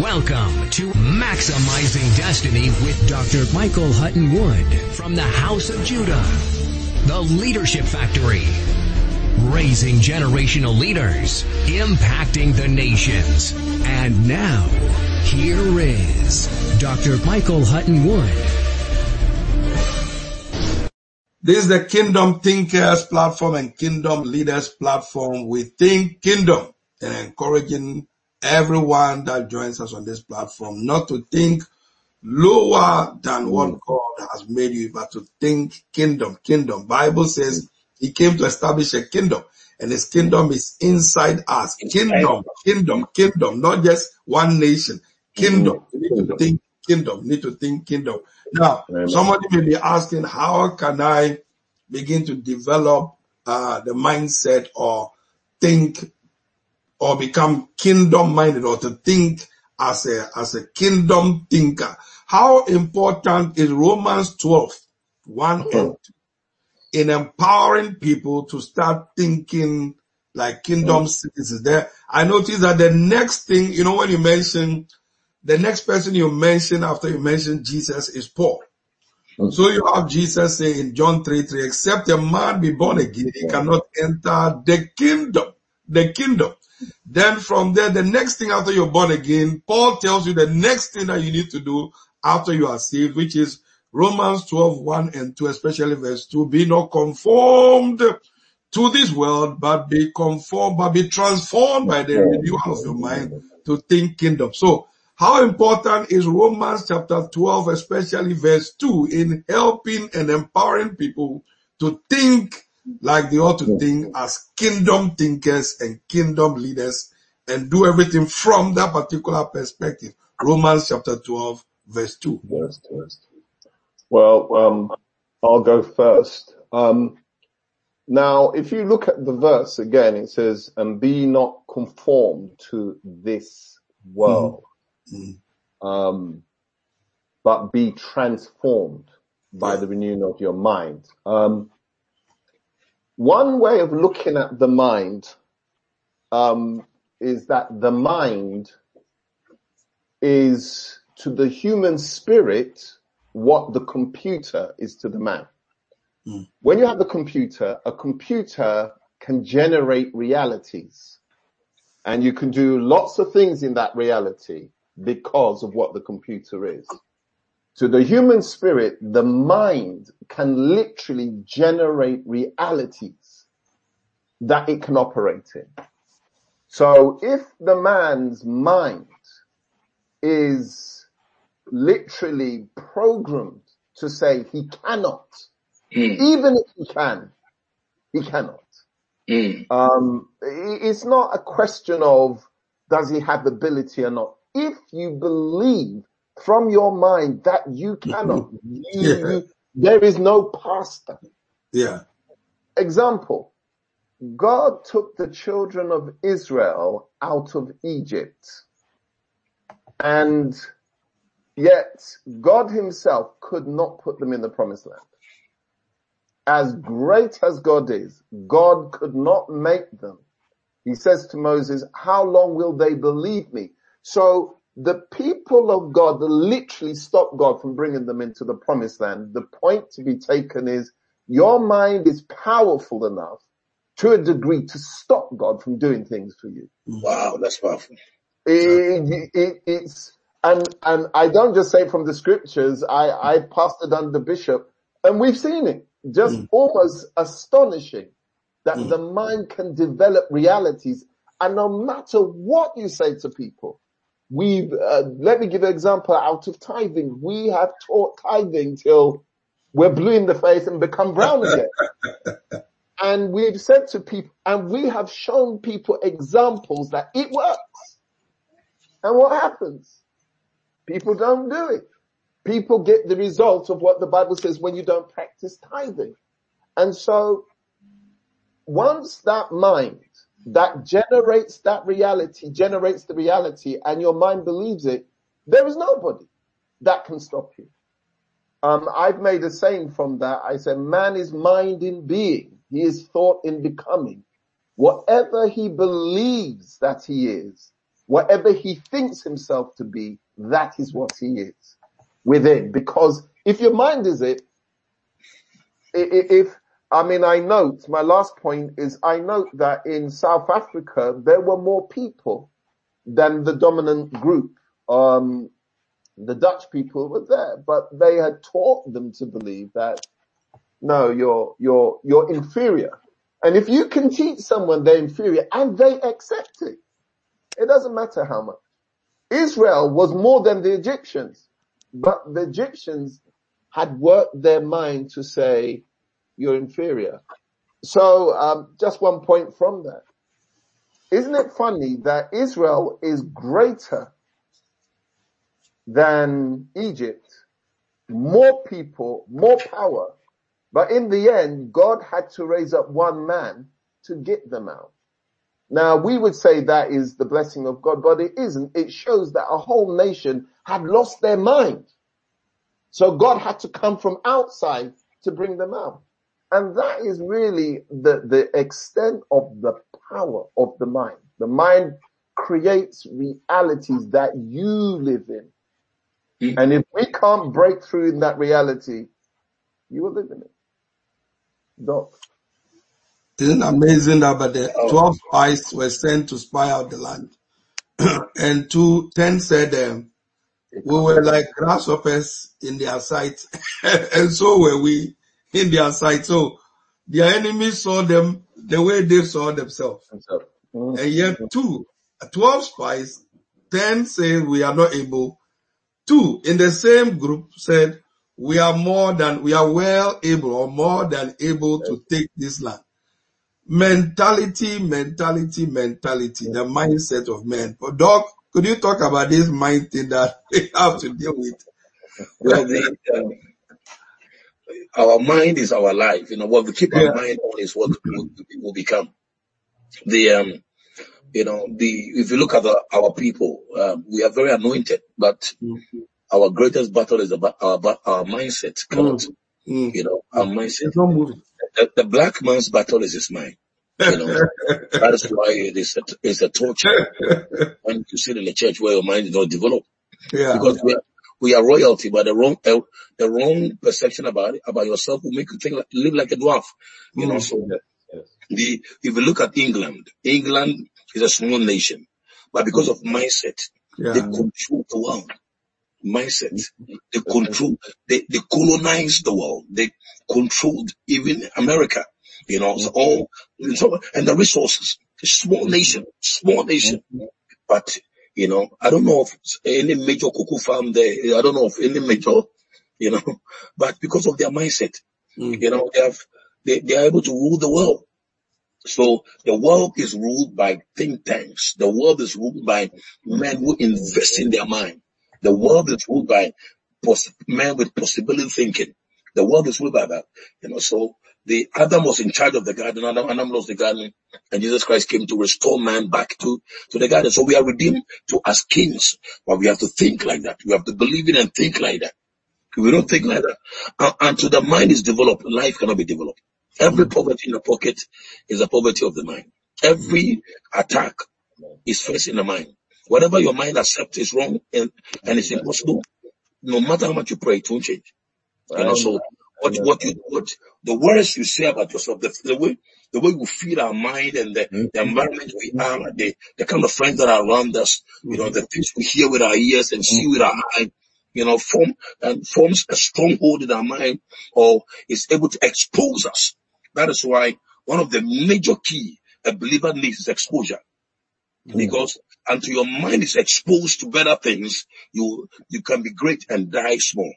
Welcome to Maximizing Destiny with Dr. Michael Hutton Wood from the House of Judah, the Leadership Factory, raising generational leaders, impacting the nations. And now, here is Dr. Michael Hutton Wood. This is the Kingdom Thinkers platform and Kingdom Leaders platform. We think kingdom and encouraging everyone that joins us on this platform not to think lower than what God has made you, but to think kingdom, kingdom. Bible says he came to establish a kingdom and his kingdom is inside us. Kingdom, kingdom, kingdom, not just one nation. Kingdom. You need to think kingdom, need to think kingdom. Now, somebody may be asking, how can I begin to develop uh, the mindset or think or become kingdom minded or to think as a, as a kingdom thinker? How important is Romans 12, 1 and 2 in empowering people to start thinking like kingdom mm. citizens there? I noticed that the next thing, you know, when you mention the next person you mention after you mention Jesus is Paul. Mm. So you have Jesus say in John 3, 3, except a man be born again, he cannot enter the kingdom, the kingdom. Then from there, the next thing after you're born again, Paul tells you the next thing that you need to do after you are saved, which is Romans 12, 1 and 2, especially verse 2, be not conformed to this world, but be conformed, but be transformed by the renewal of your mind to think kingdom. So how important is Romans chapter 12, especially verse 2 in helping and empowering people to think like they ought to think as kingdom thinkers and kingdom leaders and do everything from that particular perspective. Romans chapter 12, verse 2. Verse two. Well, um, I'll go first. Um, now, if you look at the verse again, it says, and be not conformed to this world, um, but be transformed by the renewing of your mind. Um, one way of looking at the mind um, is that the mind is to the human spirit what the computer is to the man. When you have the computer, a computer can generate realities and you can do lots of things in that reality because of what the computer is. To the human spirit, the mind can literally generate realities that it can operate in. So if the man's mind is literally programmed to say he cannot, even if he can, he cannot. Um, it's not a question of does he have the ability or not. If you believe from your mind that you cannot, you, Yeah. you, there is no pastor. Yeah. Example, God took the children of Israel out of Egypt and yet God himself could not put them in the promised land. As great as God is, God could not make them. He says to Moses, how long will they believe me? So the people of God literally stopped God from bringing them into the promised land. The point to be taken is your mind is powerful enough to a degree to stop God from doing things for you. Mm. Wow, that's powerful. It, it, it's, and, and I don't just say from the scriptures, I, I pastored under bishop and we've seen it. Just mm. almost astonishing that mm. the mind can develop realities and no matter what you say to people, we've, uh, let me give an example out of tithing. We have taught tithing till we're blue in the face and become brown again. and we've said to people, and we have shown people examples that it works. And what happens? People don't do it. people get the result of what the Bible says when you don't practice tithing. And so once that mind that generates that reality, generates the reality and your mind believes it, there is nobody that can stop you. Um, I've made a saying from that. I said, man is mind in being. He is thought in becoming. Whatever he believes that he is, whatever he thinks himself to be, that is what he is within. Because if your mind is it, if, I mean, I note, my last point is I note that in South Africa, there were more people than the dominant group. Um, the Dutch people were there, but they had taught them to believe that no, you're, you're, you're inferior. And if you can teach someone they're inferior and they accept it, it doesn't matter how much. Israel was more than the Egyptians, but the Egyptians had worked their mind to say, you're inferior. So, um, just one point from that. Isn't it funny that Israel is greater than Egypt? More people, more power. But in the end, God had to raise up one man to get them out. Now we would say that is the blessing of God, but it isn't. It shows that a whole nation had lost their mind. So God had to come from outside to bring them out. And that is really the, the extent of the power of the mind. The mind creates realities that you live in. Mm. And if we can't break through in that reality, you will live in it. Doc. Isn't amazing that but the oh. 12 spies were sent to spy out the land. and two, 10 said, um, we were like grasshoppers in their sight. and so were we in their sight. So their enemies saw them the way they saw themselves. Mm-hmm. And yet two, 12 spies, 10 say we are not able. Two in the same group said we are more than, we are well able or more than able to take this land. Mentality, mentality, mentality, the mindset of men. But Doc, could you talk about this mind thing that we have to deal with? Our mind is our life. You know, what we keep yeah. our mind on is what we will become. The, um, you know, the, if you look at the, our people, um, we are very anointed, but mm-hmm. our greatest battle is about our, our mindset. Mm-hmm. You know, our mindset. The, the, black man's battle is his mind. You know, that is why it is a, it's a torture when you sit in a church where your mind is not developed. Yeah. Because we are, we are royalty, but the wrong, uh, the wrong perception about it, about yourself will make you think like, live like a dwarf. You mm. know, so yes. the, if you look at England, England is a small nation, but because of mindset, yeah. they control the world. Mindset, they control, they, they colonize the world. They controlled even America. You know, so all, and the resources. Small nation, small nation, but you know, I don't know of any major cocoa farm there. I don't know of any major, you know, but because of their mindset, mm. you know, they have, they, they are able to rule the world. So the world is ruled by think tanks. The world is ruled by men who invest in their mind. The world is ruled by men with possibility thinking. The world is ruled by that. You know, so the Adam was in charge of the garden, Adam, Adam lost the garden, and Jesus Christ came to restore man back to, to the garden. So we are redeemed to as kings, but we have to think like that. We have to believe in and think like that. If we don't think like that, uh, until the mind is developed, life cannot be developed. Every poverty in the pocket is a poverty of the mind. Every attack is first in the mind. Whatever your mind accepts is wrong and, and it's impossible, no matter how much you pray, it won't change. You know, so what, what you, what, the words you say about yourself, the, the way, the way we feel our mind and the, mm-hmm. the environment we are, the, the kind of friends that are around us, you know, the things we hear with our ears and see with our eyes, you know, form, and forms a stronghold in our mind or is able to expose us. That is why one of the major key a believer needs is exposure. Mm-hmm. Because until your mind is exposed to better things, you, you can be great and die small.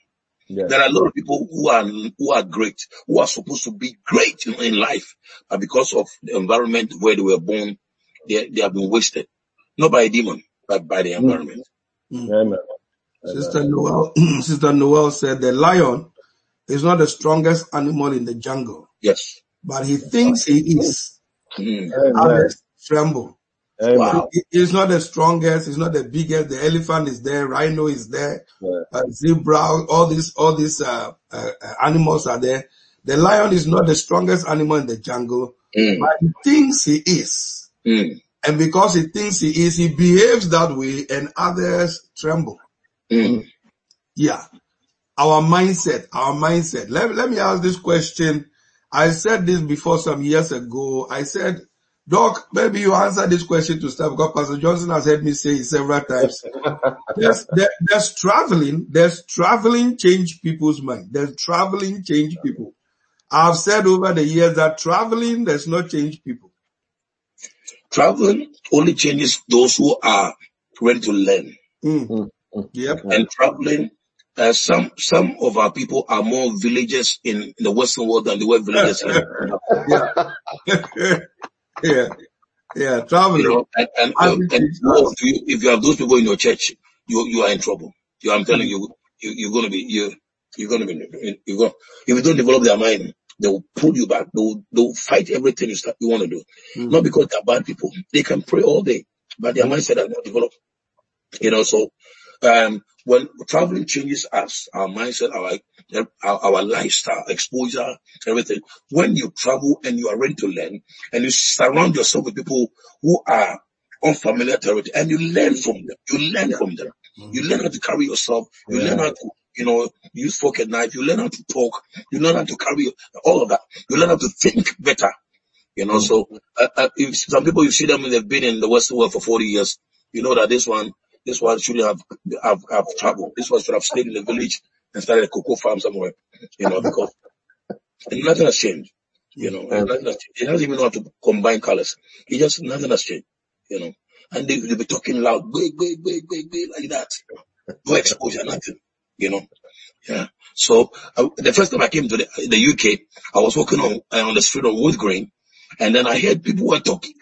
Yes. There are a lot of people who are who are great, who are supposed to be great in, in life, but because of the environment where they were born, they, they have been wasted. Not by a demon, but by the mm. environment. Mm. Amen. Sister Noel, Sister Noel said the lion is not the strongest animal in the jungle. Yes. But he thinks he is. Mm. Others tremble. Amen. Wow. He- He's not the strongest. He's not the biggest. The elephant is there. Rhino is there. Uh, zebra. All these, all these uh, uh, uh, animals are there. The lion is not the strongest animal in the jungle, Mm. but he thinks he is. Mm. And because he thinks he is, he behaves that way, and others tremble. Mm. Yeah. Our mindset, our mindset. Let, let me ask this question. I said this before some years ago. I said, Doc, maybe you answer this question to start because Pastor Johnson has heard me say it several times. There's, there, there's traveling, there's traveling change people's mind. There's traveling change people. I've said over the years that traveling does not change people. Traveling only changes those who are ready to learn. Mm. Yep. And traveling, uh, some some of our people are more villagers in, the Western world than they were villagers in yeah. yeah. Yeah. you Traveling. and, and, and more us. you, if you have those people in your church, you you are in trouble. You, I'm telling you, you you're gonna be you you're gonna be you're gonna if you don't develop their mind, they will pull you back. They will they'll fight everything you start you want to do. Mm. Not because they're bad people. They can pray all day, but their mindset has not developed. You know, so um when traveling changes us, our mindset, our our, our lifestyle, exposure, everything. When you travel and you are ready to learn, and you surround yourself with people who are unfamiliar territory, and you learn from them. You learn from them. You learn how to carry yourself. You learn how to, you know, use fork and knife. You learn how to talk. You learn how to carry all of that. You learn how to think better. You know, so uh, uh, if some people you see them they've been in the Western world for 40 years, you know that this one, this one should have have, have traveled. This one should have stayed in the village and started a cocoa farm somewhere. You know, because nothing has changed. You know, and nothing has changed. He doesn't even know how to combine colors. He just nothing has changed. You know, and they they be talking loud, big, big, big, big, big, like that. No exposure, nothing. You know, yeah. So uh, the first time I came to the, the UK, I was walking on uh, on the street of Wood Green, and then I heard people were talking.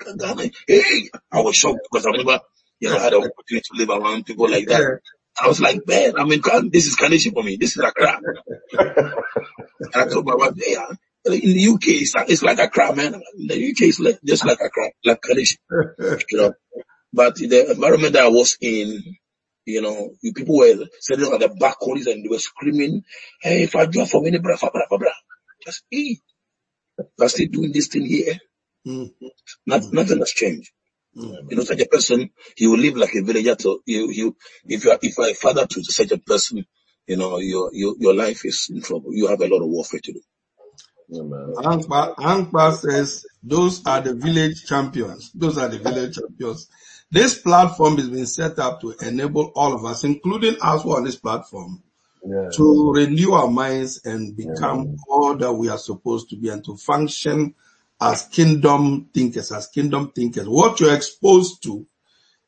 Hey, I was shocked because I never, you know, I had the opportunity to live around people like that. I was like, man, I mean, this is Kaneshie for me. This is Accra. and I told my wife, yeah, in the UK, it's like, it's like Accra, man. In the UK, it's like, just like Accra, like Kaneshie, you know. But the environment that I was in, you know, you people were sitting on the back corners and they were screaming, hey, if I do for me, bra, bra, bra, bra. Just eat. I'm still doing this thing here. Mm. Not, nothing has changed. Mm. You know, such a person, he will live like a villager. To you, you, if you are, if you are a father to such a person, you know, your, your, your life is in trouble. You have a lot of warfare to do. Amen. Ankpa says those are the village champions. Those are the village champions. This platform has been set up to enable all of us, including us who are on this platform, Yeah. to renew our minds and become all that we are supposed to be and to function as kingdom thinkers, as kingdom thinkers. What you're exposed to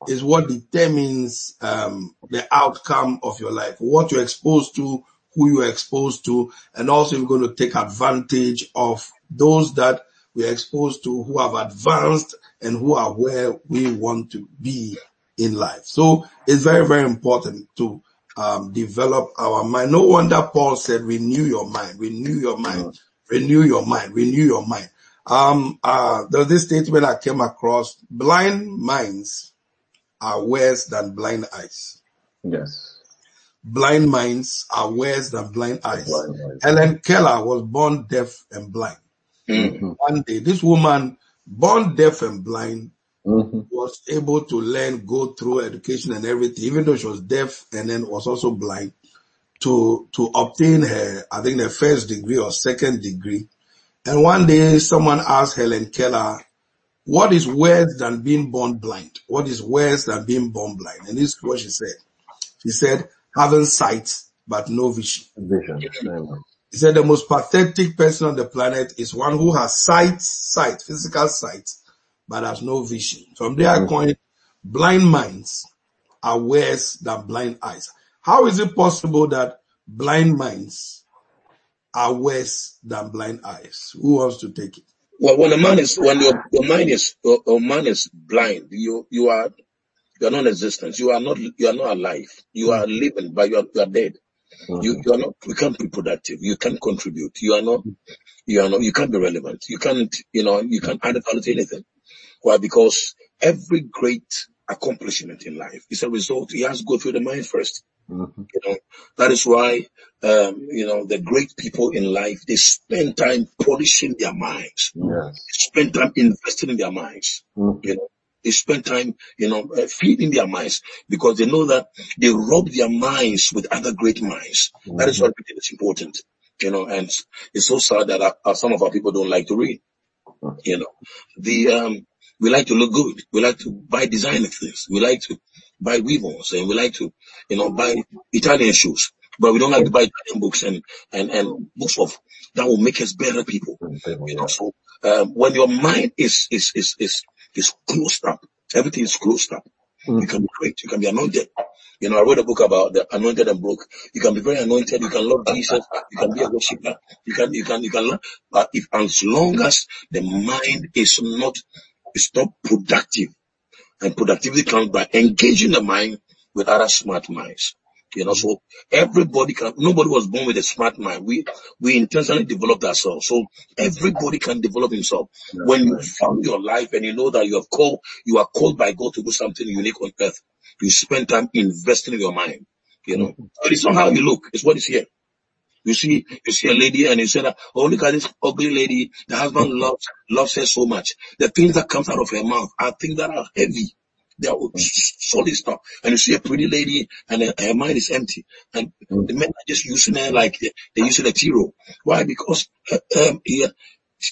is what determines um, the outcome of your life. What you're exposed to, who you're exposed to, and also you're going to take advantage of those that we are exposed to who have advanced and who are where we want to be in life. So it's very, very important to um, develop our mind. No wonder Paul said, renew your mind, renew your mind, renew your mind, renew your mind. Um, uh, there's this statement I came across, blind minds are worse than blind eyes. Yes. Blind minds are worse than blind eyes. Blind eyes. Helen Keller was born deaf and blind. Mm. One day, this woman, born deaf and blind, hmm was able to learn, go through education and everything, even though she was deaf and then was also blind, to to obtain her, I think, the first degree or second degree. And one day, someone asked Helen Keller, "What is worse than being born blind? What is worse than being born blind?" And this is what she said. She said, "Having sight but no vision." Vision. He said the most pathetic person on the planet is one who has sight, sight, physical sight, but has no vision. From there I mm-hmm. coined blind minds are worse than blind eyes. How is it possible that blind minds are worse than blind eyes? Who wants to take it? Well, when a man is, when your, your mind is, your, your mind is blind, you, you are, You are non-existent. You are not. You are not alive. You are living, but you are, you are dead. Mm-hmm. You, you are not. You can't be productive. You can't contribute. You are not. You are not. You can't be relevant. You can't. You know. You can't add value to anything. Why? Because every great accomplishment in life. It's a result. He has to go through the mind 1st mm-hmm. You know. That is why. Um, you know the great people in life they spend time polishing their minds. Yes. spend time investing in their minds. Mm-hmm. You know they spend time, you know, uh, feeding their minds because they know that they rub their minds with other great minds. Mm-hmm. That is why really is important, you know, and it's so sad that our, uh, some of our people don't like to read, you know, the, um, we like to look good. We like to buy designer things. We like to buy weavers and we like to, you know, buy Italian shoes. But we don't like to buy Italian books and, and, and books of that will make us better people. You know, so um, when your mind is is is is is closed up. Everything is closed up. Mm. You can be great. You can be anointed. You know, I read a book about the anointed and broke. You can be very anointed. You can love Jesus. You can be a worshiper. You can, you can, you can learn. But if, as long as the mind is not, is not productive, and productivity comes by engaging the mind with other smart minds. You know, so everybody can, nobody was born with a smart mind. We, we intentionally developed ourselves. So everybody can develop himself. That's when you found your life and you know that you have called, you are called by God to do something unique on earth, you spend time investing in your mind. You know, mm-hmm. but it's not how you look. It's what is here. You see, you see a lady and you say that, oh, look at this ugly lady. The husband loves, loves her so much. The things that comes out of her mouth are things that are heavy. They are solid stuff. And you see a pretty lady and her, her mind is empty. And mm. the men are just using her like they, they're using a hero. Why? Because uh, um, here,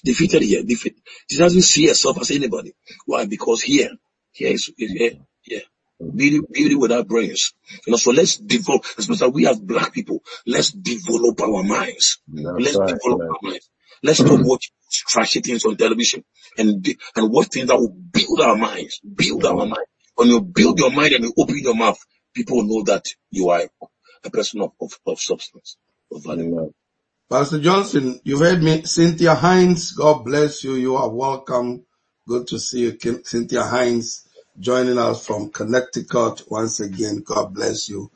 defeated here, defeat. She doesn't see herself as anybody. Why? Because here, here is, here, here. Beauty, beauty without brains. You know, so let's develop, especially we as black people, let's develop our minds. That's let's right, develop right. our minds. Let's stop mm. watching trashy things on television and and watch things that will build our minds, build our mm. mind. When you build your mind and you open your mouth, people know that you are a person of, of, of substance, of value. Pastor Johnson, you've heard me. Cynthia Hines, God bless you. You are welcome. Good to see you, Cynthia Hines, joining us from Connecticut once again. God bless you.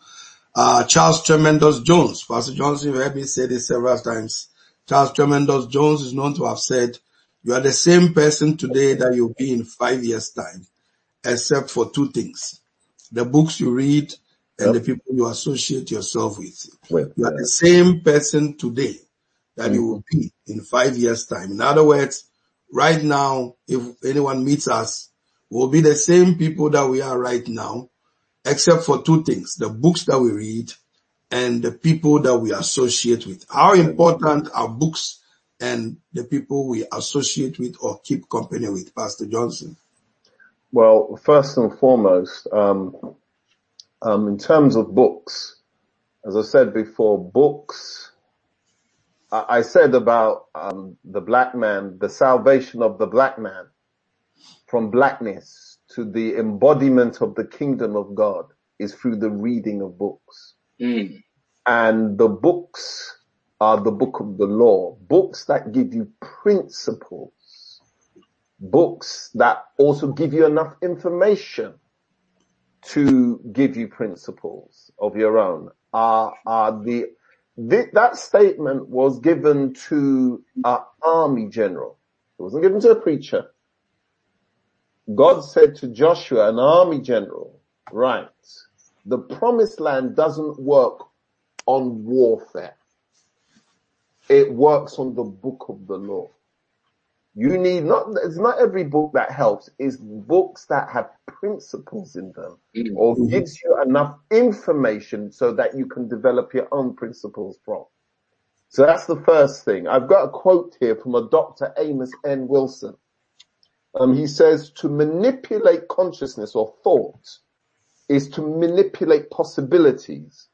Uh, Charles Tremendous Jones, Pastor Johnson, you've heard me say this several times. Charles Tremendous Jones is known to have said, you are the same person today that you'll be in five years time except for two things. The books you read and yep. the people you associate yourself with. You are the same person today that mm-hmm. you will be in five years time. In other words, right now, if anyone meets us, we'll be the same people that we are right now, except for two things, the books that we read and the people that we associate with. How important are books and the people we associate with or keep company with, Pastor Johnson? Well, first and foremost, um, um, in terms of books, as I said before, books, I, I said about um, the black man, the salvation of the black man from blackness to the embodiment of the kingdom of God is through the reading of books. Mm. And the books are the book of the law, books that give you principles books that also give you enough information to give you principles of your own are, are the, the that statement was given to an army general. It wasn't given to a preacher. God said to Joshua, an army general, right, the promised land doesn't work on warfare. It works on the book of the law. You need not, it's not every book that helps, it's books that have principles in them mm-hmm. or gives you enough information so that you can develop your own principles from. So that's the first thing. I've got a quote here from a Dr. Amos N. Wilson. Um, he says to manipulate consciousness or thought is to manipulate possibilities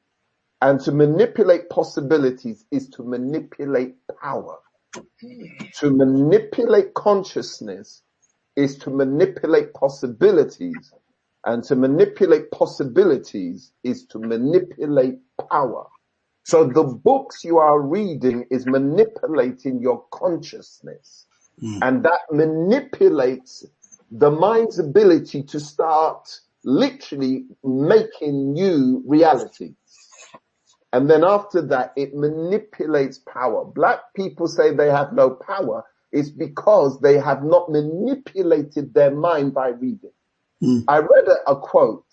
and to manipulate possibilities is to manipulate power. To manipulate consciousness is to manipulate possibilities and to manipulate possibilities is to manipulate power. So the books you are reading is manipulating your consciousness mm. and that manipulates the mind's ability to start literally making new realities. And then after that, it manipulates power. Black people say they have no power. It's because they have not manipulated their mind by reading. Mm. I read a, a quote.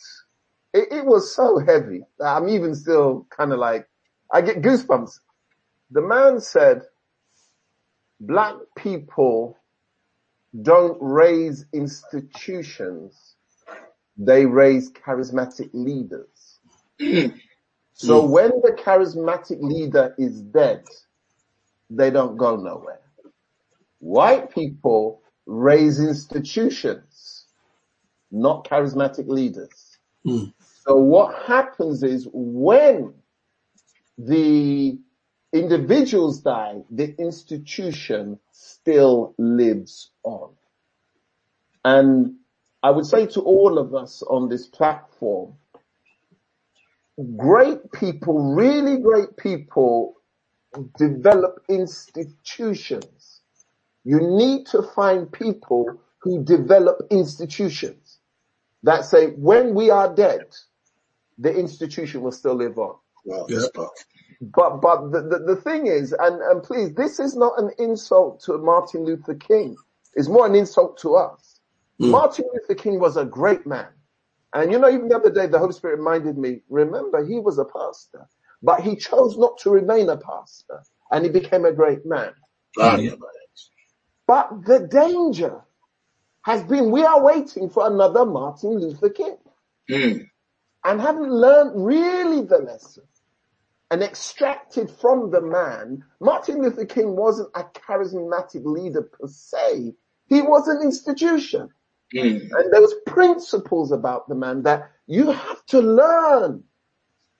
It, it was so heavy that I'm even still kind of like, I get goosebumps. The man said, black people don't raise institutions. They raise charismatic leaders. so when the charismatic leader is dead, they don't go nowhere. White people raise institutions, not charismatic leaders. Mm. So what happens is when the individuals die, the institution still lives on. And I would say to all of us on this platform, great people, really great people develop institutions. You need to find people who develop institutions that say when we are dead, the institution will still live on. Wow, but but the, the, the thing is, and, and please, this is not an insult to Martin Luther King. It's more an insult to us. Mm. Martin Luther King was a great man. And you know, even the other day, the Holy Spirit reminded me, remember, he was a pastor, but he chose not to remain a pastor and he became a great man. Mm. But the danger has been we are waiting for another Martin Luther King mm. and haven't learned really the lesson and extracted from the man. Martin Luther King wasn't a charismatic leader per se. He was an institution. Mm. And there was principles about the man that you have to learn.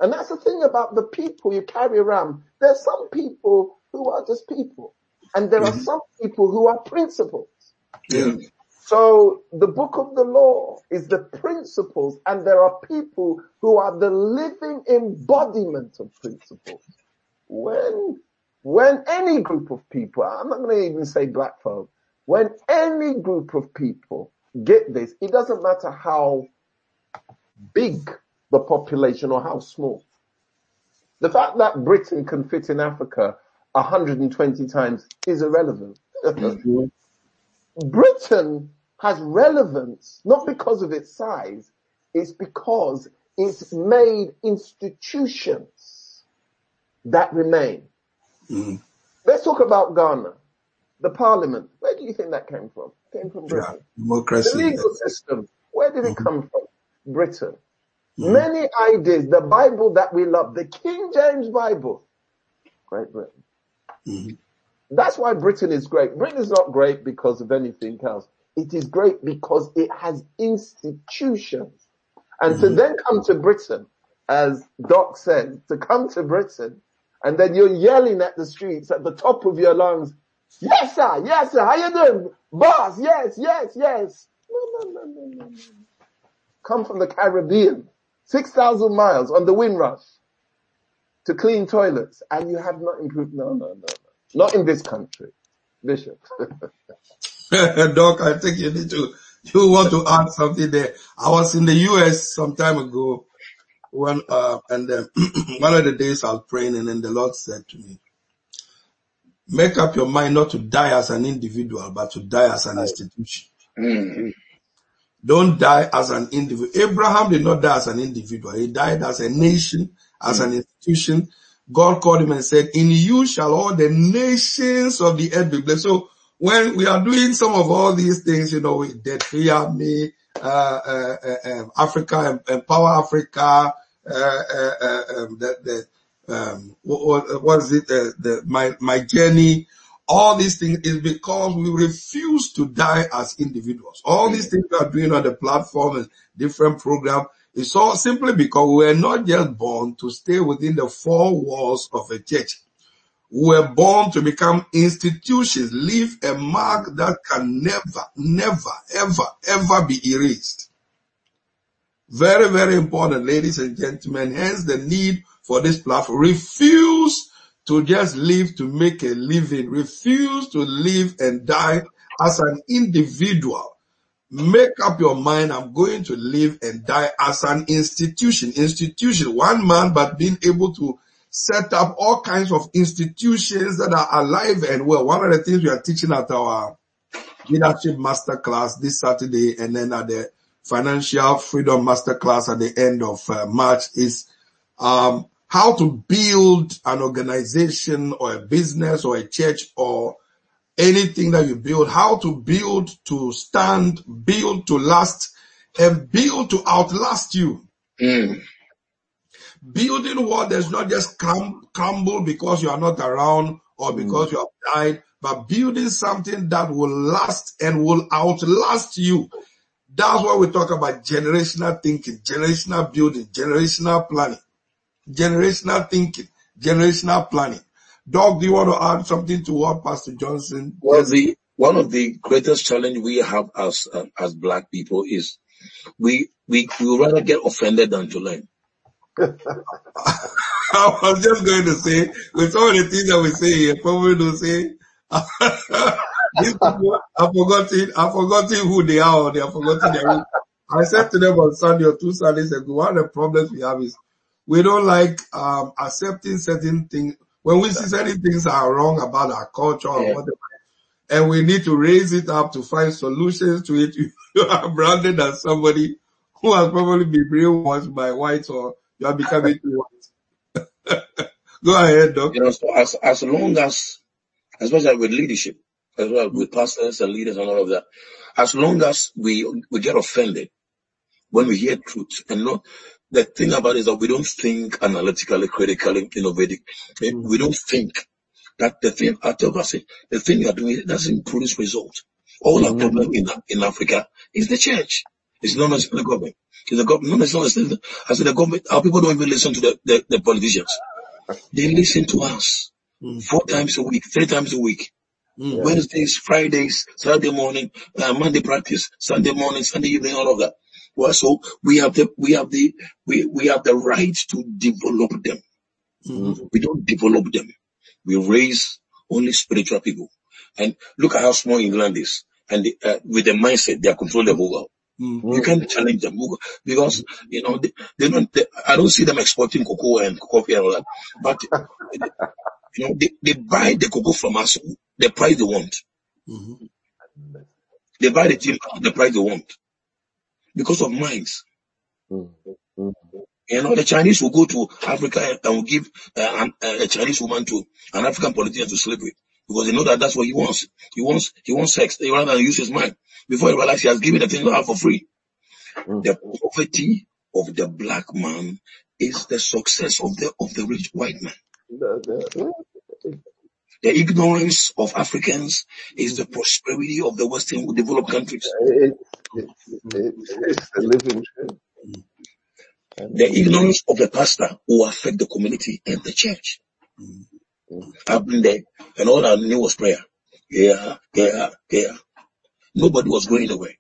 And that's the thing about the people you carry around. There are some people who are just people. And there mm-hmm. are some people who are principles. Yeah. So the book of the law is the principles and there are people who are the living embodiment of principles. When, when any group of people, I'm not going to even say black folk, when any group of people get this, it doesn't matter how big the population or how small. The fact that Britain can fit in Africa 120 times is irrelevant. Mm-hmm. Britain has relevance, not because of its size, it's because it's made institutions that remain. Mm. Let's talk about Ghana. The parliament, where do you think that came from? It came from Britain. Yeah, democracy. The legal system, where did it mm-hmm. come from? Britain. Mm. Many ideas, the Bible that we love, the King James Bible, Great Britain. That's why Britain is great. Britain is not great because of anything else. It is great because it has institutions. And mm-hmm. to then come to Britain, as Doc said, to come to Britain, and then you're yelling at the streets at the top of your lungs, yes sir, yes sir, how you doing? Boss, yes, yes, yes. No, no, no, no, no, no. Come from the Caribbean, 6,000 miles on the Windrush to clean toilets and you have not improved. No, no, no, no. Not in this country. Bishop. Doc, I think you need to, you want to add something there. I was in the US some time ago when, uh, and uh, one of the days I was praying and then the Lord said to me, make up your mind not to die as an individual, but to die as an institution. Mm-hmm. Don't die as an individual. Abraham did not die as an individual. He died as a nation, as mm-hmm. an institution. God called him and said, in you shall all the nations of the earth be blessed. So when we are doing some of all these things, you know, with Debt Free Army, uh, uh, uh, um, Africa, Empower Africa, uh, uh, uh, um, the, the, um, what, what is it, the, my, my journey, all these things is because we refuse to die as individuals. All these things we are doing on the platform and different programs is all simply because we were not just born to stay within the four walls of a church We were born to become institutions, leave a mark that can never, never, ever, ever be erased. Very, very important, ladies and gentlemen. Hence the need for this platform. Refuse to just live to make a living. Refuse to live and die as an individual. Make up your mind i'm going to live and die as an institution. Institution one man but being able to set up all kinds of institutions that are alive and well. One of the things we are teaching at our leadership masterclass this saturday and then at the financial freedom masterclass at the end of uh, march is um, how to build an organization or a business or a church or anything that you build, how to build to stand, build to last, and build to outlast you. Mm. Building what does not just crumble because you are not around or because mm. you have died, but building something that will last and will outlast you. That's why we talk about generational thinking, generational building, generational planning, generational thinking, generational planning. Doug, do you want to add something to what Pastor Johnson? Well, the one of the greatest challenge we have as uh, as black people is we we we rather get offended than to learn. I was just going to say, with some of the things that we say here, probably don't say. These people have forgotten, have forgotten who they are, or they have forgotten their. I said to them on Sunday or two Sundays ago, one of the problems we have is we don't like um, accepting certain things when we see certain things are wrong about our culture or yeah. whatever, and we need to raise it up to find solutions to it, you are branded as somebody who has probably been brainwashed by whites or you are becoming too white. Go ahead, Doc. You know, so as, as long as, especially with leadership, as well with mm-hmm. pastors and leaders and all of that, as long as we, we get offended when we hear truth and not, the thing about it is that we don't think analytically, critically, innovative. Mm-hmm. We don't think that the thing, I tell us, the thing you're doing doesn't produce results. All our problem in, in Africa is the church. It's not necessarily the government. It's the government, not necessarily, I said the government, our people don't even listen to the, the, the politicians. They listen to us mm-hmm. four times a week, three times a week. Mm. Wednesdays, Fridays, Saturday morning, uh, Monday practice, Sunday morning, Sunday evening, all of that. Well, so we have the, we have the, we, we have the right to develop them. Mm-hmm. We don't develop them. We raise only spiritual people. And look at how small England is. And the, uh, with the mindset, they are controlling the world. Mm-hmm. You can't challenge them because, you know, they, they don't, they, I don't see them exporting cocoa and coffee and all that. But, you know, they, they buy the cocoa from us, the price they want. Mm-hmm. They buy the timber, the price they want because of mines. Mm-hmm. You know, the Chinese will go to Africa and will give uh, a Chinese woman to an African politician to sleep with because they know that that's what he wants. He wants he wants sex rather than use his mind. Before he realizes he has given the thing to her for free. Mm-hmm. The poverty of the black man is the success of the of the rich white man. The ignorance of Africans is the prosperity of the Western developed countries. The ignorance of the pastor will affect the community and the church. I've been there and all I knew was prayer. Yeah, yeah, yeah. Nobody was going away.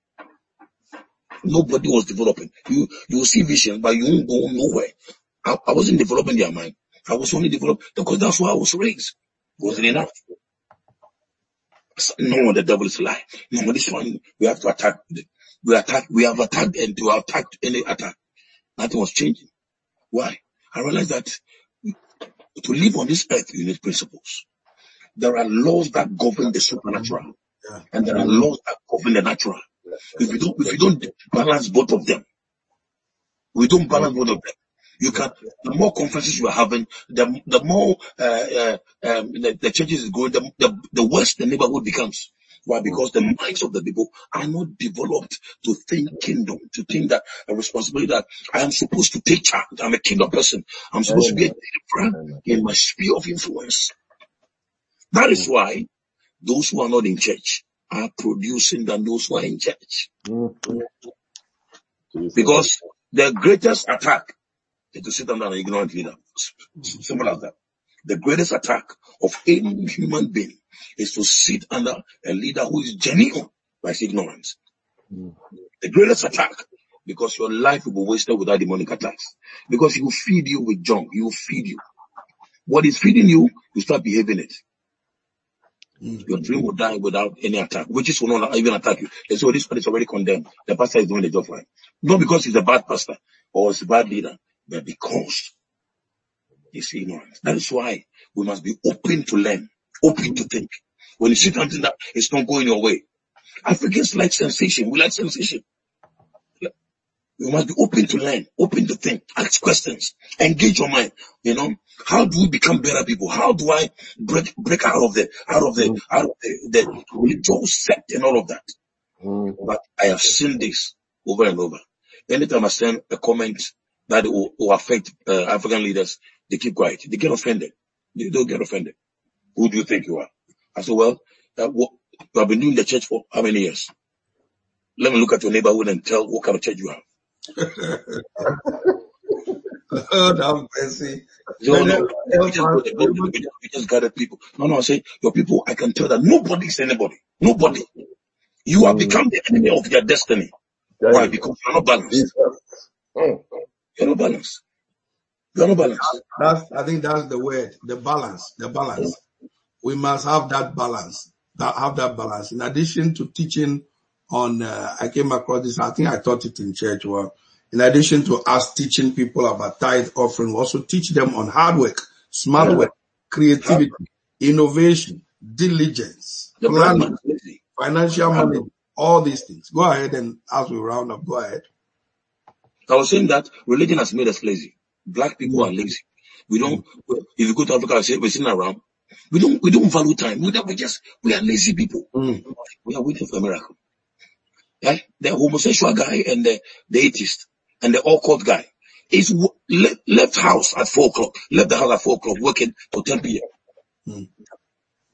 Nobody was developing. You you see vision, but you won't go nowhere. I, I wasn't developing their mind. I was only developing because that's why I was raised. Wasn't enough. No, the devil is lying. No, this one we have to attack. We attack. We have attacked and to attack any attack. Nothing was changing. Why? I realized that to live on this earth, you need principles. There are laws that govern the supernatural, and there are laws that govern the natural. If you don't, if you don't balance both of them, we don't balance both of them. You can, the more conferences you are having, the, the more, uh, uh, um, the, the churches is going, the, the, the worse the neighborhood becomes. Why? Because the minds of the people are not developed to think kingdom, to think that a responsibility that I am supposed to take charge. I'm a kingdom person. I'm supposed to be a deliverer in my sphere of influence. That is why those who are not in church are producing than those who are in church. Because the greatest attack is to sit down an ignorant leader. Simple as that. The greatest attack of any human being is to sit under a leader who is genuine by his ignorance. The greatest attack because your life will be wasted without demonic attacks. Because he will feed you with junk. He will feed you. What is feeding you, you start behaving it. Mm. Your dream will die without any attack. Witches will not even attack you. And so this one is already condemned. The pastor is doing the job for him. Not because he's a bad pastor or he's a bad leader, but because it's ignorance. That is why we must be open to learn, open to think. When you see something that is not going your way, Africans like sensation. We like sensation. We must be open to learn, open to think, ask questions, engage your mind. You know, how do we become better people? How do I break break out of the out of the mm. out of the, the religious sect and all of that? Mm. But I have seen this over and over. Anytime I send a comment that will, will affect uh, African leaders, they keep quiet. They get offended. They don't get offended. Who do you think you are? I said, well, uh, what, you have been doing the church for how many years? Let me look at your neighborhood and tell what kind of church you have. oh, no, mercy. No, no, we just, we just gathered people. No, no, I say, your people, I can tell that nobody is anybody. Nobody. You have become the enemy of your destiny. Why? Because you're not balanced. You're not balanced. You're not balanced. That's, I think that's the word, the balance, the balance. We must have that balance, that have that balance. In addition to teaching on, uh, I came across this, I think I taught it in church. Well, in addition to us teaching people about tithe offering, we also teach them on hard work, smart work, creativity, innovation, diligence, planning, financial money, all these things. Go ahead and as we round up, go ahead. I was saying that religion has made us lazy. Black people are lazy. We don't, if you go to Africa, I say, we're sitting around. We don't, we don't value time. We, don't, we just, we are lazy people. Mm. We are waiting for a miracle. Yeah? The homosexual guy and the, the atheist and the occult guy is left, left house at four o'clock, left the house at four o'clock, working till 10 p.m. Mm.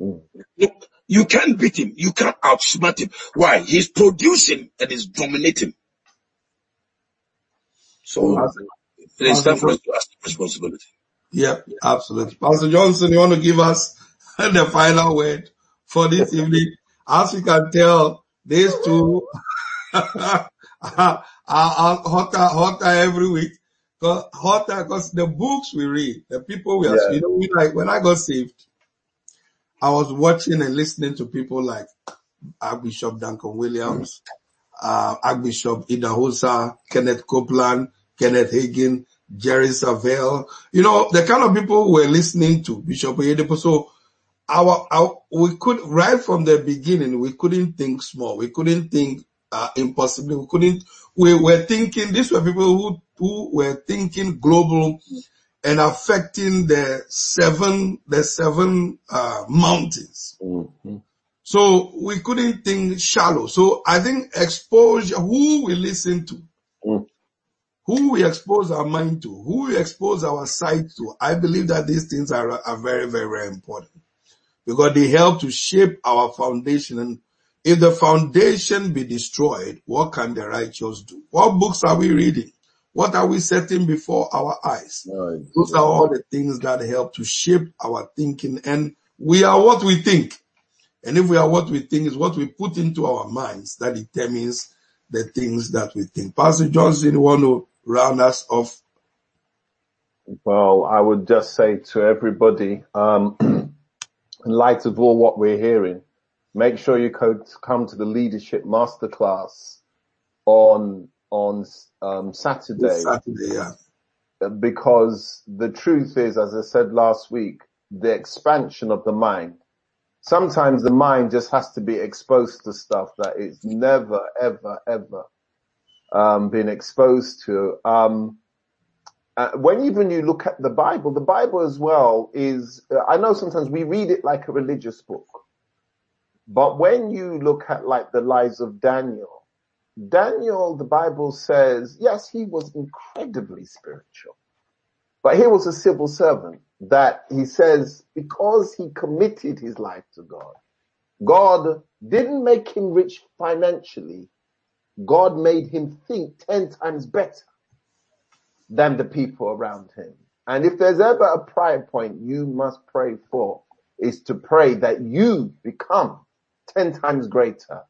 Mm. You, you can't beat him. You can't outsmart him. Why? He's producing and is dominating. So it is time for us to ask responsibility. Yeah, absolutely. Pastor Johnson, you want to give us the final word for this evening? As you can tell, these two are, are hotter, hotter every week. Cause hotter, cause the books we read, the people we are, yeah. you know, we like, when I got saved, I was watching and listening to people like Archbishop Duncan Williams, uh, Archbishop Idahosa, Kenneth Copeland, Kenneth Hagin, Jerry Savelle, you know, the kind of people we're listening to, Bishop Oyedepo. So our, our, we could, right from the beginning, we couldn't think small. We couldn't think, uh, impossibly. We couldn't, we were thinking, these were people who, who were thinking global and affecting the seven, the seven, uh, mountains. Mm-hmm. So we couldn't think shallow. So I think exposure, who we listen to, mm who we expose our mind to, who we expose our sight to, I believe that these things are, are very, very, very important because they help to shape our foundation. And if the foundation be destroyed, what can the righteous do? What books are we reading? What are we setting before our eyes? Right. Those are all the things that help to shape our thinking and we are what we think. And if we are what we think is what we put into our minds that determines the things that we think. Pastor Johnson, you want to round us off? Well, I would just say to everybody, um, in light of all what we're hearing, make sure you come to the leadership masterclass on on um, Saturday. Saturday, yeah. Because the truth is, as I said last week, the expansion of the mind. Sometimes the mind just has to be exposed to stuff that it's never, ever, ever um, been exposed to. Um, uh, when even you look at the Bible, the Bible as well is, uh, I know sometimes we read it like a religious book, but when you look at like the lives of Daniel, Daniel, the Bible says, yes, he was incredibly spiritual, but he was a civil servant that he says because he committed his life to God, God didn't make him rich financially, God made him think 10 times better than the people around him. And if there's ever a prayer point you must pray for is to pray that you become 10 times greater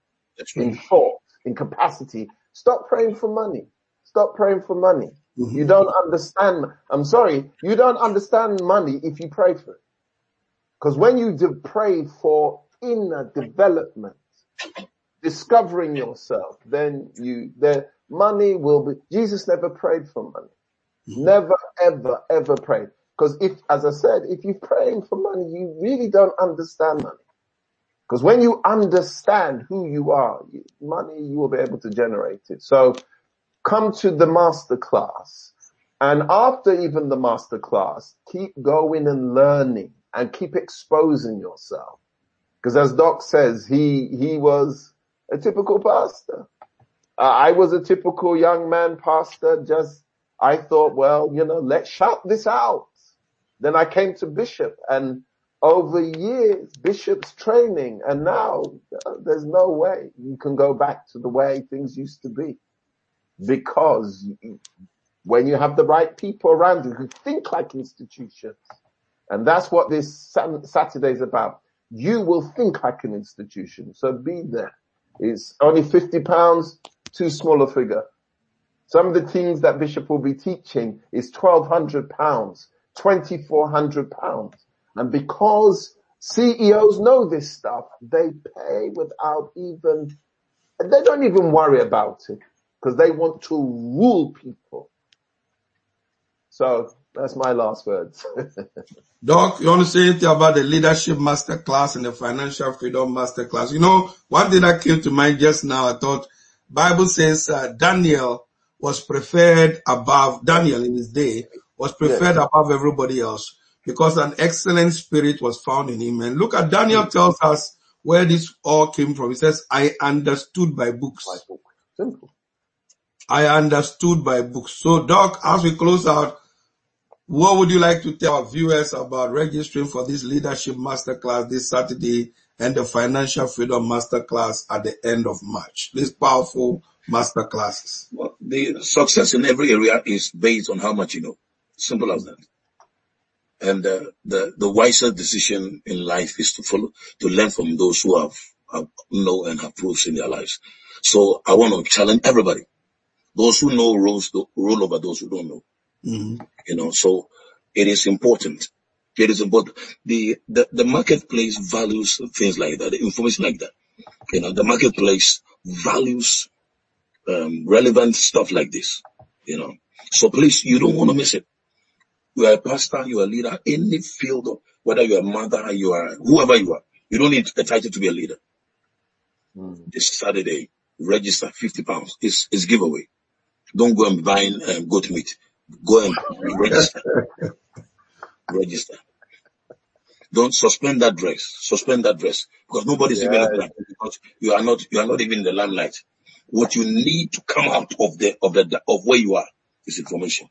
in thought, in capacity. Stop praying for money. Stop praying for money. Mm-hmm. You don't understand. I'm sorry. You don't understand money if you pray for it. Because when you pray for, inner development, discovering yourself, then you, the money will be, Jesus never prayed for money. Mm-hmm. Never, ever, ever prayed. Because if, as I said, if you're praying for money, you really don't understand money. Because when you understand who you are, money, you will be able to generate it. So come to the master class. And after even the master class, keep going and learning and keep exposing yourself. Because as Doc says, he, he was a typical pastor. Uh, I was a typical young man pastor. Just, I thought, well, you know, let's shout this out. Then I came to Bishop and over years, Bishop's training and now uh, there's no way you can go back to the way things used to be because when you have the right people around you who think like institutions, and that's what this Saturday is about. You will think like an institution, so be there. It's only 50 pounds, too small a figure. Some of the things that Bishop will be teaching is 1200 pounds, 2400 pounds. And because CEOs know this stuff, they pay without even, they don't even worry about it because they want to rule people. So that's my last words. Doc, you want to say anything about the leadership masterclass and the financial freedom masterclass? You know, one thing that came to mind just now, I thought Bible says uh, Daniel was preferred above, Daniel in his day was preferred yes. above everybody else because an excellent spirit was found in him. And look at Daniel tells us where this all came from. He says, I understood by books. By book. Simple. I understood by books. So Doc, as we close out, what would you like to tell our viewers about registering for this leadership masterclass this Saturday and the financial freedom masterclass at the end of March? These powerful masterclasses. Well, the success in every area is based on how much you know. Simple as that. And uh, the the wiser decision in life is to follow, to learn from those who have, have know and have proofs in their lives. So I want to challenge everybody. Those who know rules, rule over those who don't know. Mm-hmm. You know, so it is important. It is important. The, the, the marketplace values things like that, the information like that. You know, the marketplace values, um, relevant stuff like this, you know. So please, you don't want to miss it. You are a pastor, you are a leader, any field, of, whether you are a mother, you are whoever you are, you don't need a title to be a leader. Mm. This Saturday, register 50 pounds. It's, it's giveaway. Don't go and buy um, goat meat. Go and register. register. Don't suspend that dress. Suspend that dress because nobody's yeah. even looking at it because you are not you are not even in the limelight. What you need to come out of the of the of where you are is information.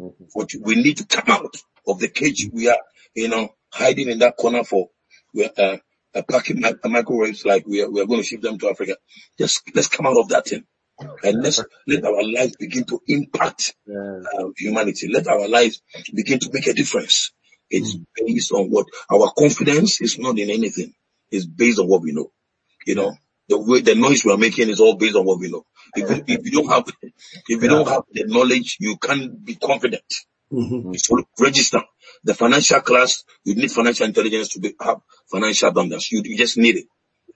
Mm-hmm. What you, we need to come out of the cage we are, you know, hiding in that corner for we're uh, uh, packing microwaves like we are, we are going to ship them to Africa. Just let's come out of that thing. And let's let our lives begin to impact uh, humanity. Let our lives begin to make a difference. It's mm. based on what our confidence is not in anything. It's based on what we know. You know, the way the noise we are making is all based on what we know. If you, if you don't have, if you don't have the knowledge, you can't be confident. Mm-hmm. So register the financial class. You need financial intelligence to be, have financial abundance. You, you just need it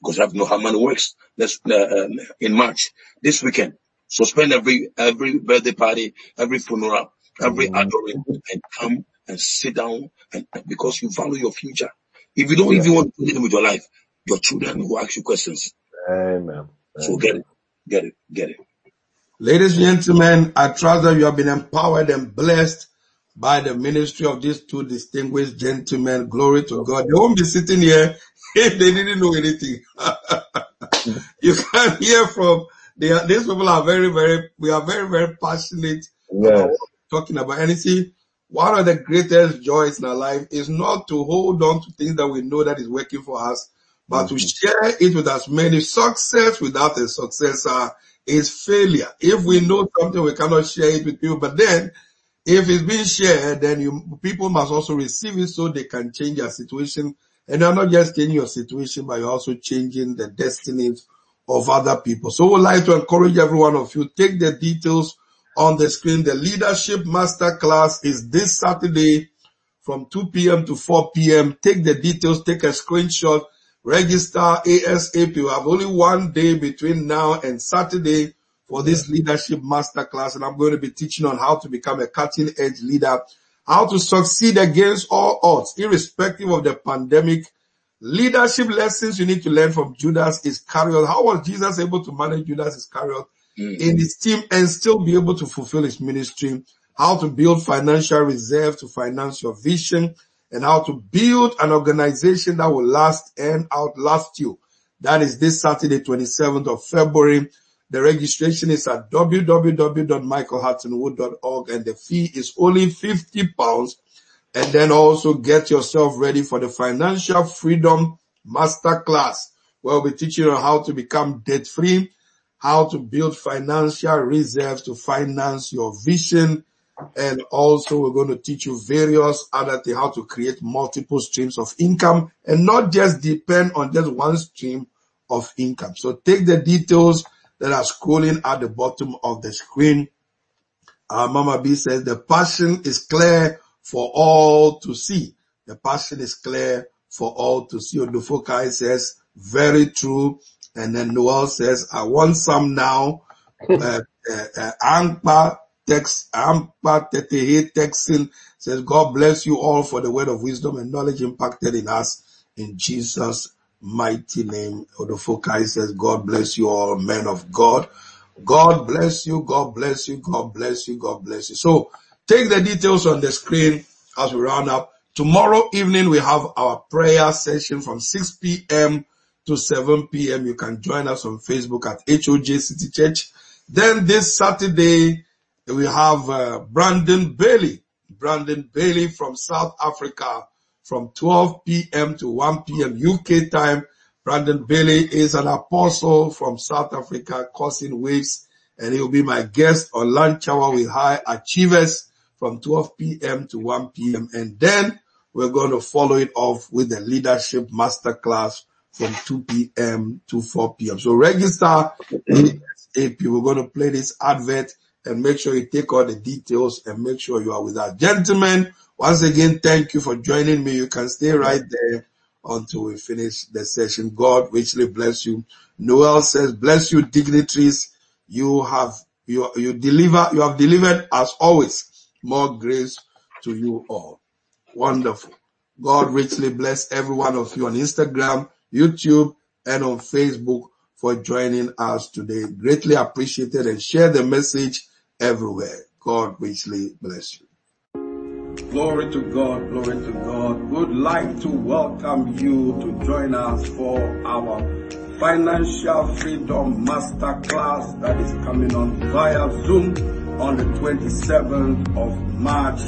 because I have know how many works. Let's, uh, um, in March, this weekend, suspend every, every birthday party, every funeral, every mm-hmm. adoring and come and sit down and, because you value your future. If you don't yeah. even want to deal with your life, your children will ask you questions. Amen. So get it, get it, get it. Ladies and gentlemen, I trust that you have been empowered and blessed by the ministry of these two distinguished gentlemen. Glory to God. They won't be sitting here if they didn't know anything. you can hear from they are, these people are very, very, we are very, very passionate yes. about talking about. And you see, one of the greatest joys in our life is not to hold on to things that we know that is working for us, but mm-hmm. to share it with as many. Success without a successor is failure. If we know something, we cannot share it with people, but then if it's being shared, then you, people must also receive it so they can change their situation and you're not just changing your situation, but you're also changing the destinies of other people. So we'd like to encourage every one of you, take the details on the screen. The leadership masterclass is this Saturday from 2 p.m. to 4 p.m. Take the details, take a screenshot, Register ASAP. We have only one day between now and Saturday for this leadership masterclass and I'm going to be teaching on how to become a cutting edge leader, how to succeed against all odds, irrespective of the pandemic. Leadership lessons you need to learn from Judas Iscariot. How was Jesus able to manage Judas Iscariot mm. in his team and still be able to fulfill his ministry? How to build financial reserve to finance your vision and how to build an organization that will last and outlast you. That is this Saturday, 27th of February. The registration is at www.michaelhuttonwood.org and the fee is only 50 pounds. And then also get yourself ready for the financial freedom masterclass where we'll be teaching you how to become debt free, how to build financial reserves to finance your vision and also we're going to teach you various other things, how to create multiple streams of income and not just depend on just one stream of income. So take the details that are scrolling at the bottom of the screen. Uh, Mama B says the passion is clear for all to see. The passion is clear for all to see. Odufokai says very true. And then Noel says, I want some now. Uh, uh, uh, text, Ampa Tetehe texting says, God bless you all for the word of wisdom and knowledge impacted in us in Jesus mighty name. Odofokai says, God bless you all men of God. God bless you. God bless you. God bless you. God bless you. So take the details on the screen as we round up. Tomorrow evening we have our prayer session from 6 p.m. to 7 p.m. You can join us on Facebook at HOJ City Church. Then this Saturday, we have uh, Brandon Bailey, Brandon Bailey from South Africa from 12 p.m. to 1 p.m. UK time. Brandon Bailey is an apostle from South Africa causing waves and he will be my guest on lunch hour with high achievers from 12 p.m. to 1 p.m. And then we're going to follow it off with the leadership masterclass from 2 p.m. to 4 p.m. So register ASAP. We're going to play this advert and make sure you take all the details and make sure you are with us. Gentlemen, once again, thank you for joining me. You can stay right there until we finish the session. God richly bless you. Noel says, bless you dignitaries. You have, you, you deliver, you have delivered as always. More grace to you all. Wonderful. God richly bless every one of you on Instagram, YouTube, and on Facebook for joining us today. Greatly appreciated and share the message everywhere. God richly bless you. Glory to God, glory to God. Would like to welcome you to join us for our financial freedom masterclass that is coming on via Zoom on the 27th of March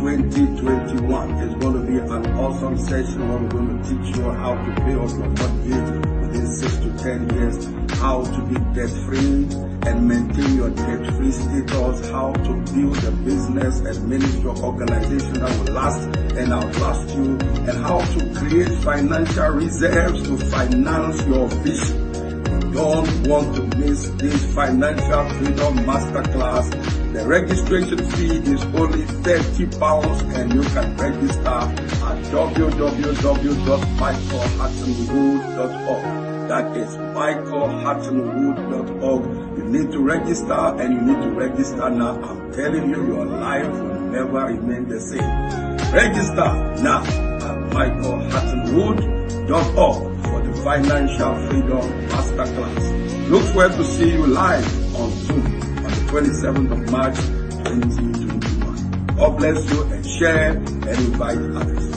2021. It's going to be an awesome session where we're going to teach you how to pay off your mortgage within six to ten years, how to be debt free and maintain your debt free status, how to build a business and manage your organization that will last and outlast you, and how to create financial reserves to finance your vision. Don't want to miss this financial freedom masterclass. The registration fee is only 30 pounds and you can register at www.michaelhuttonwood.org. That is michaelhuttonwood.org. You need to register and you need to register now. I'm telling you, your life will never remain the same. Register now at michaelhuttonwood.org for the Financial Freedom Masterclass. Look forward to see you live on Zoom on the 27th of March 2021. God bless you and share and invite others.